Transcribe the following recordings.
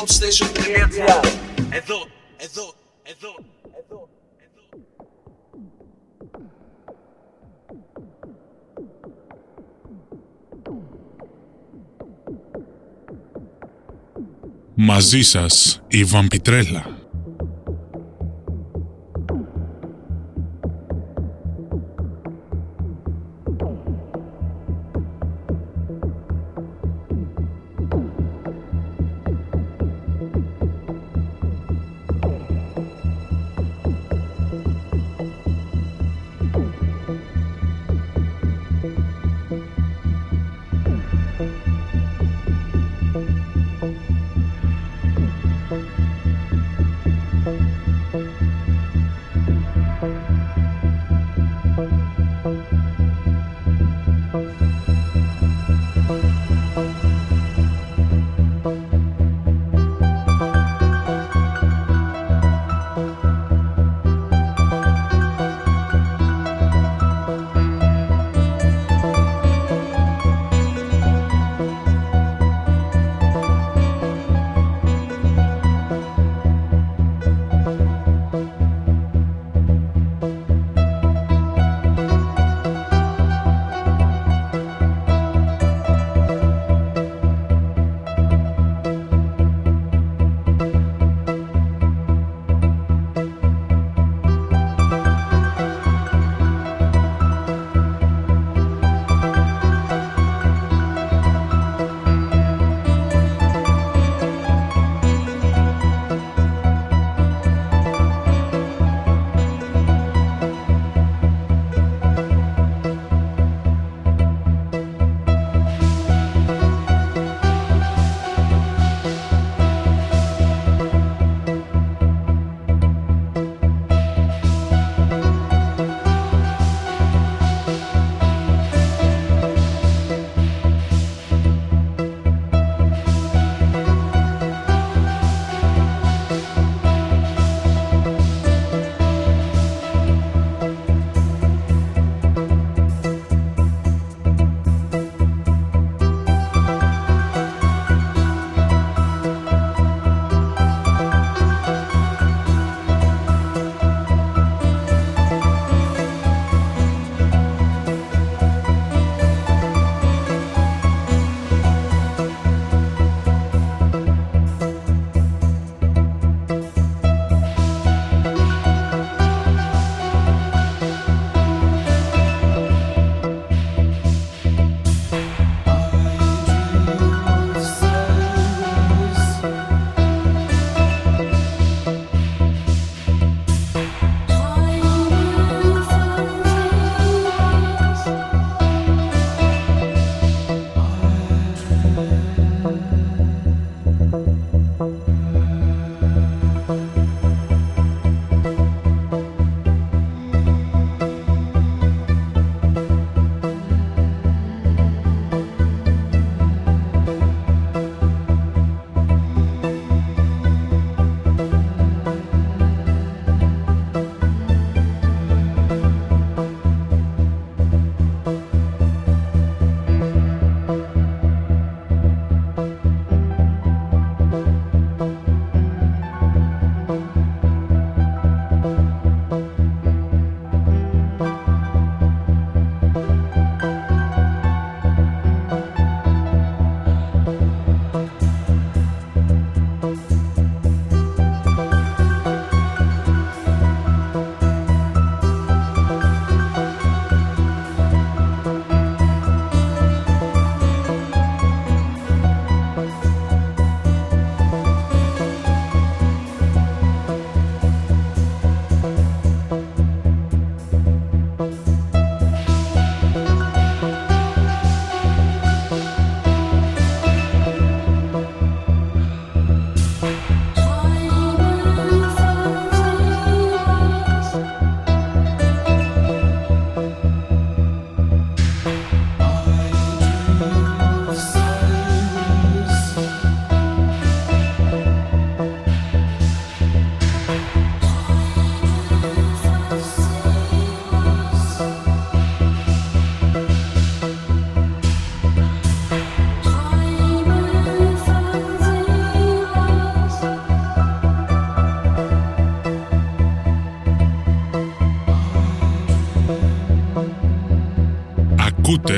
Podstation.gr Εδώ, εδώ, εδώ, εδώ, εδώ. Μαζί σας η Βαμπιτρέλα.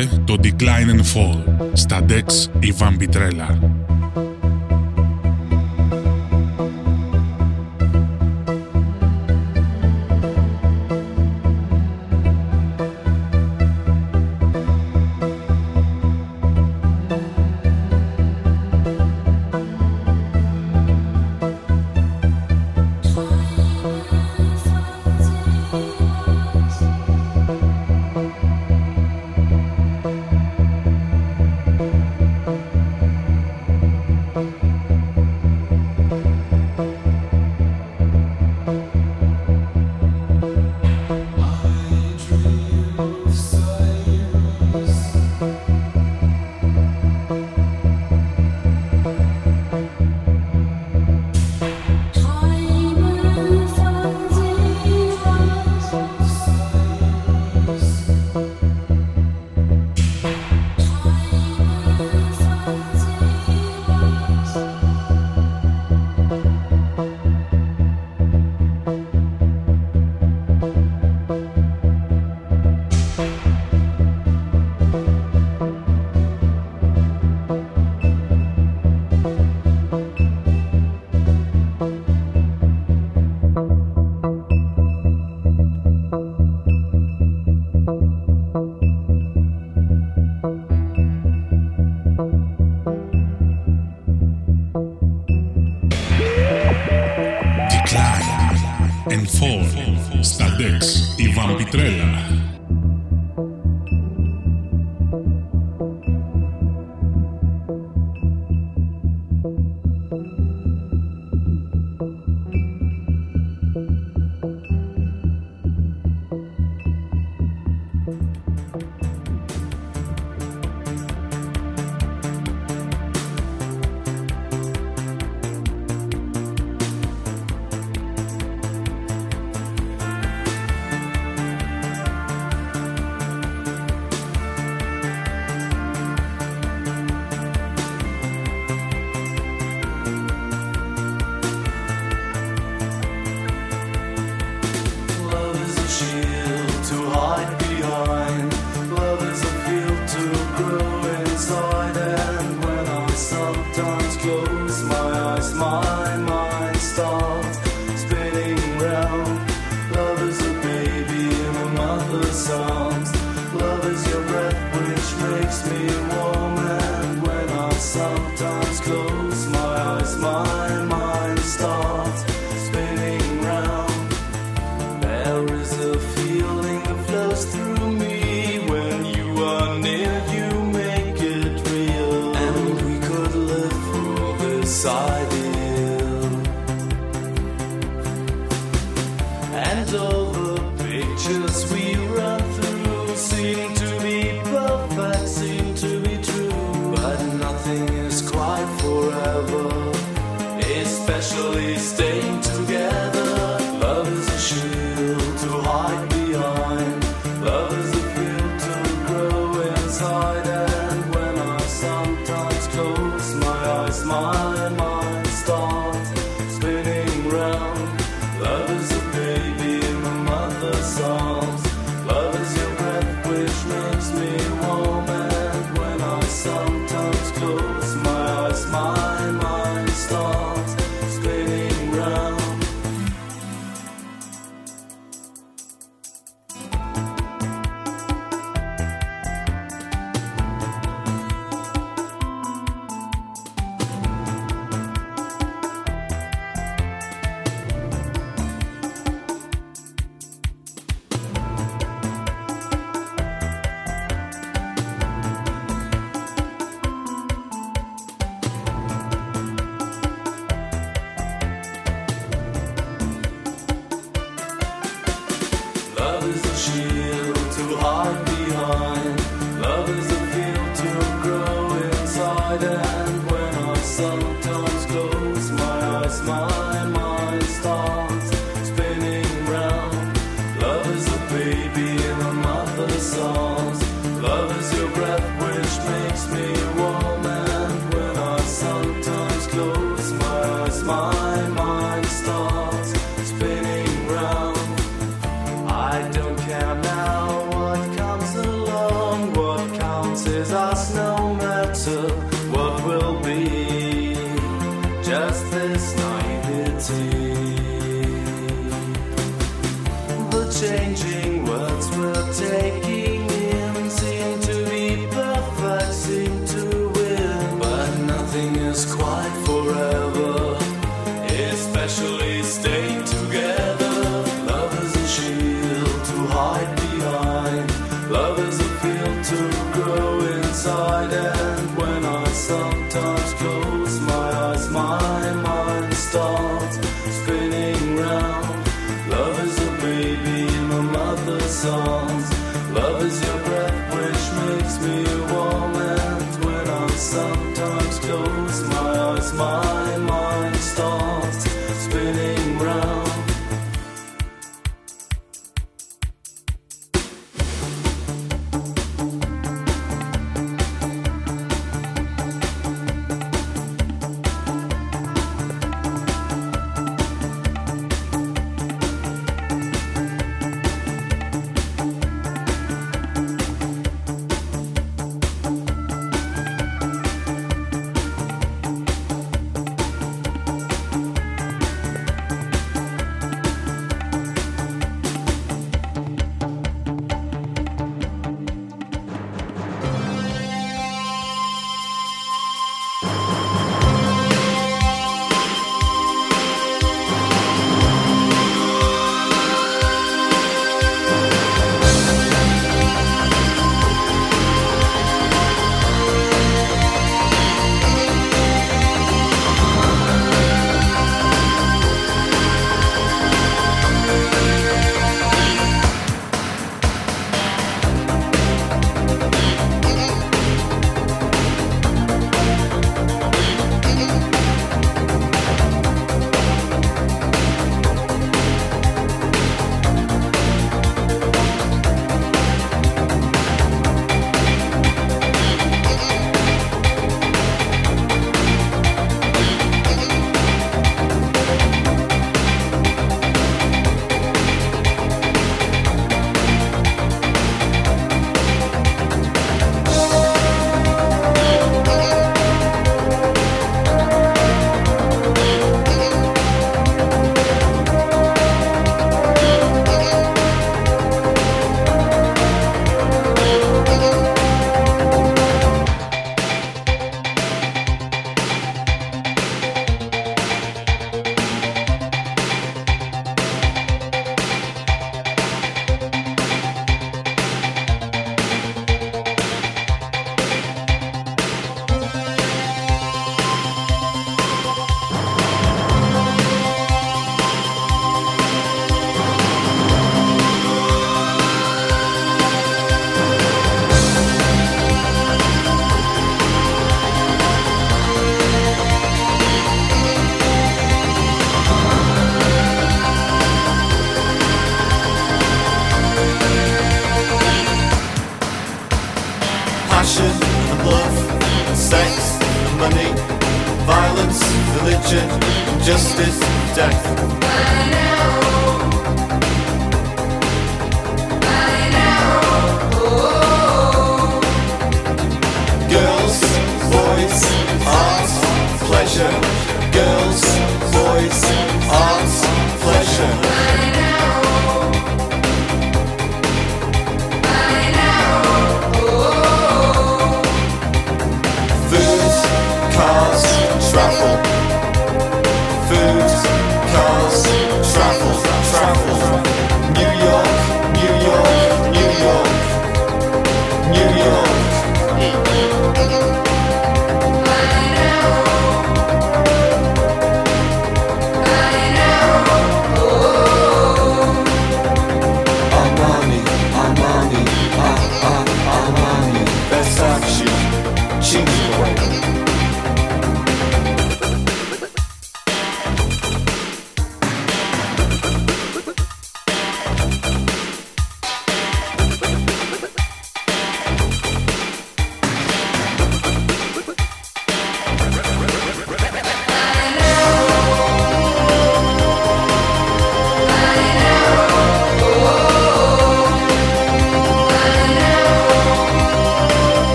Ακούτε το Decline and Fall στα Dex Ivan Pitrella.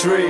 tree.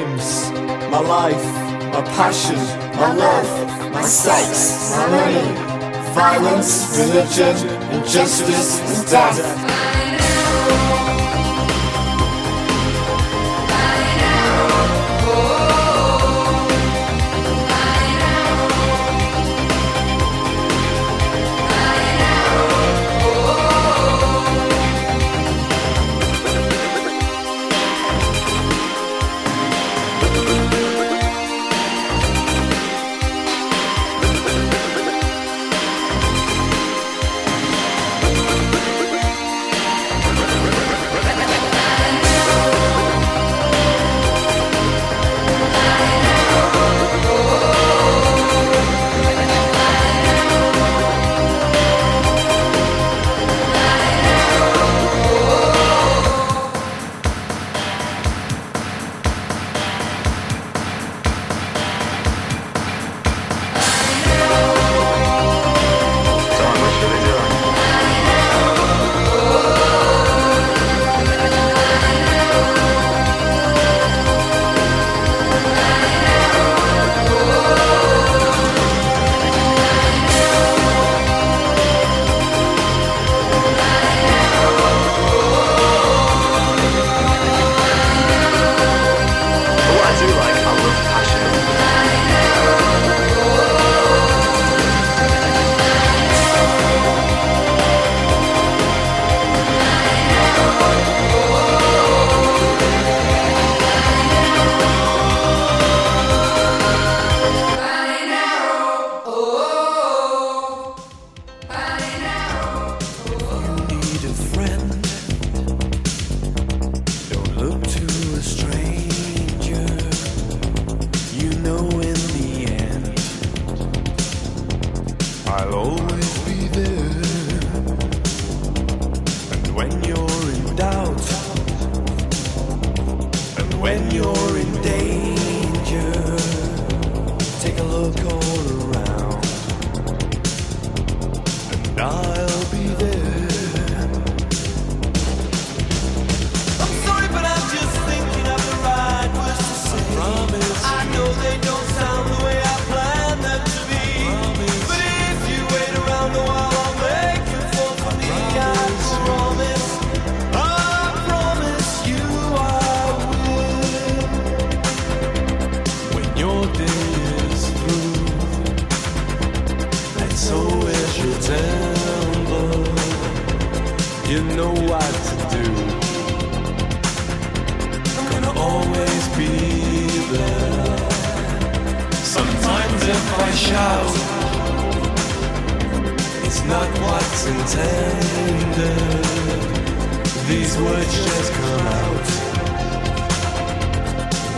These words just come out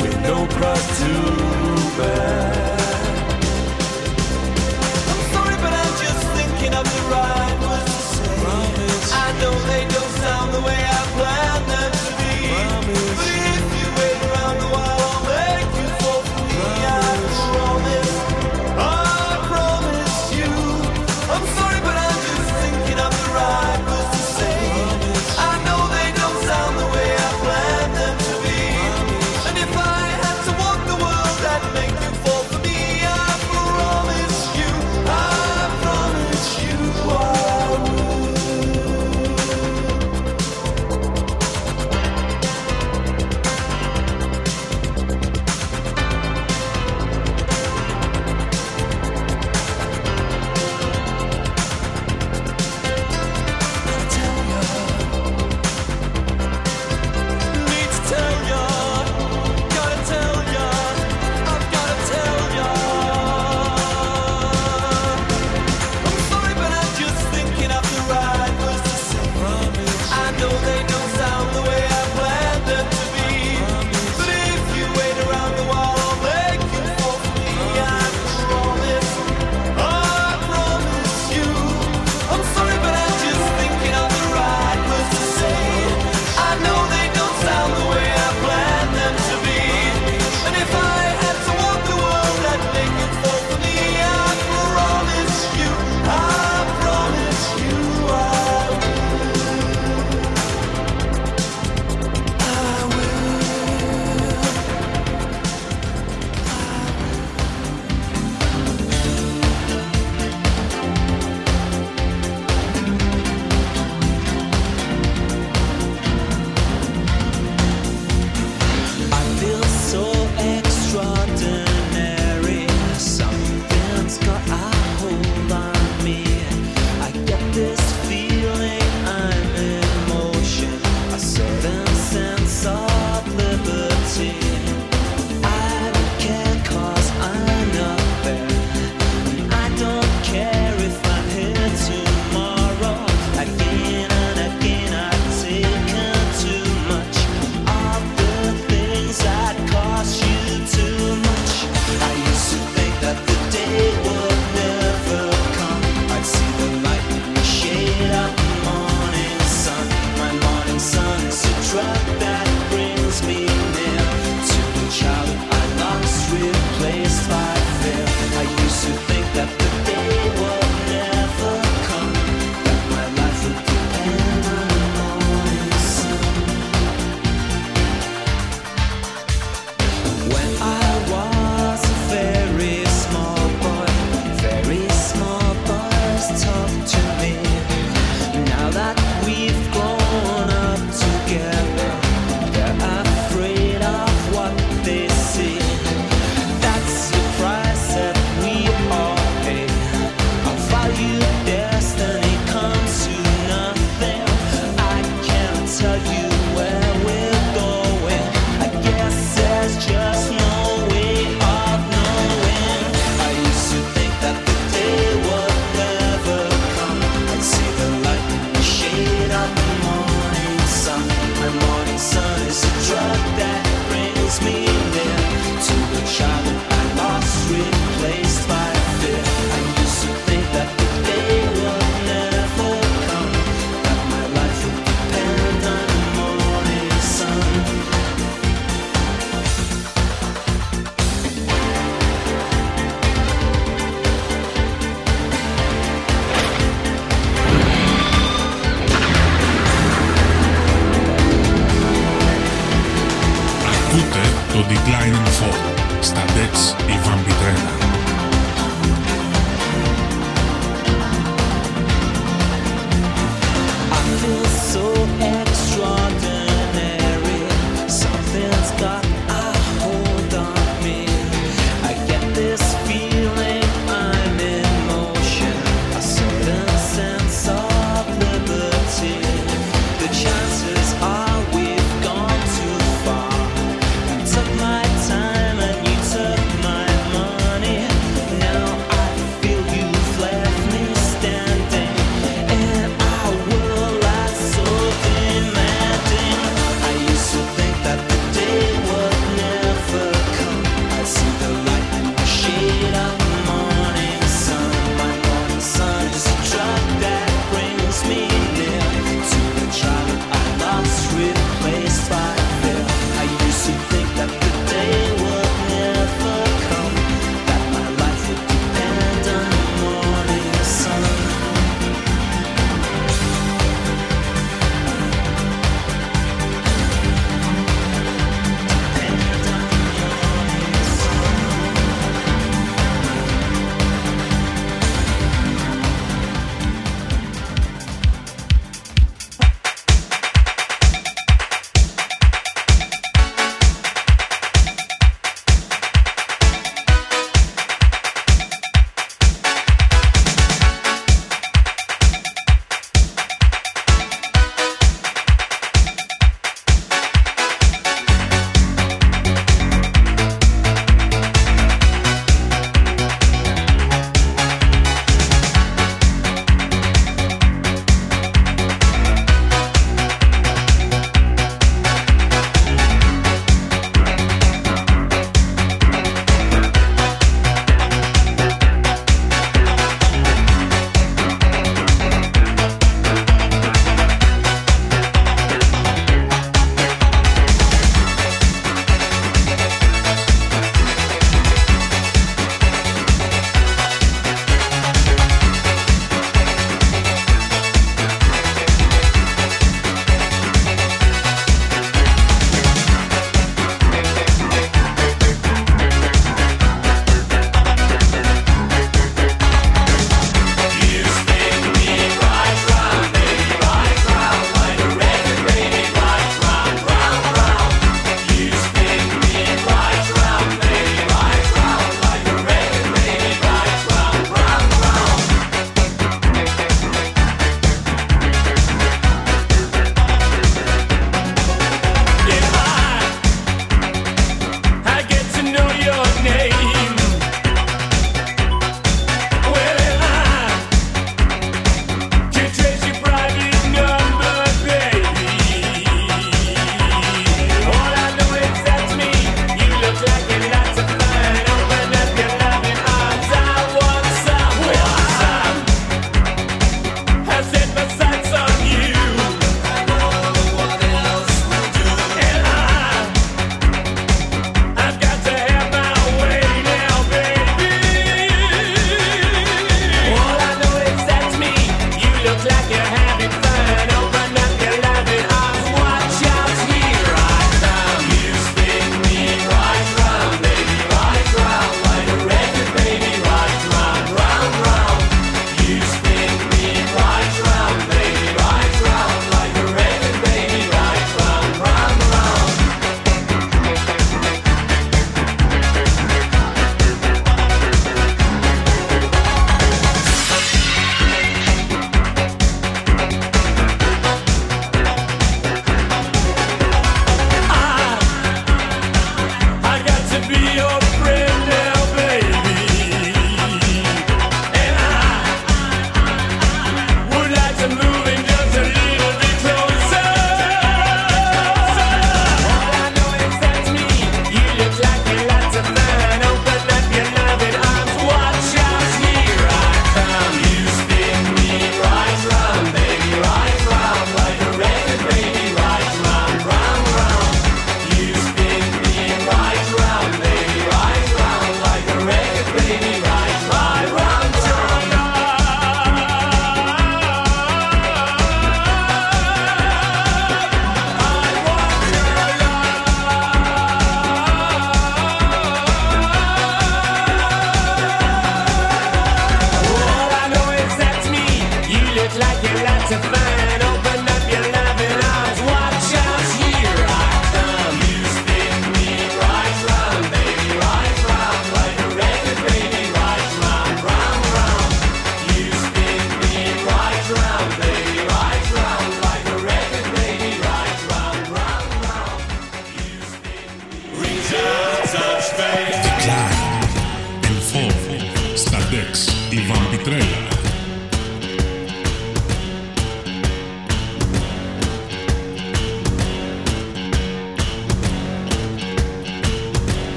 with no. I'm sorry, but I'm just thinking of the right words to say. I know they don't sound the way I planned them.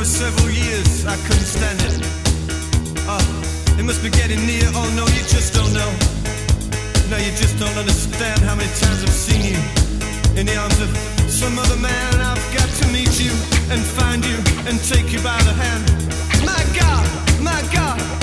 for several years. I couldn't stand it. Uh, it must be getting near. Oh no, you just don't know. No, you just don't understand how many times I've seen you in the arms of some other man. I've got to meet you and find you and take you by the hand. My God, my God.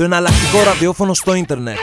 Το εναλλακτικό ραδιόφωνο στο ίντερνετ.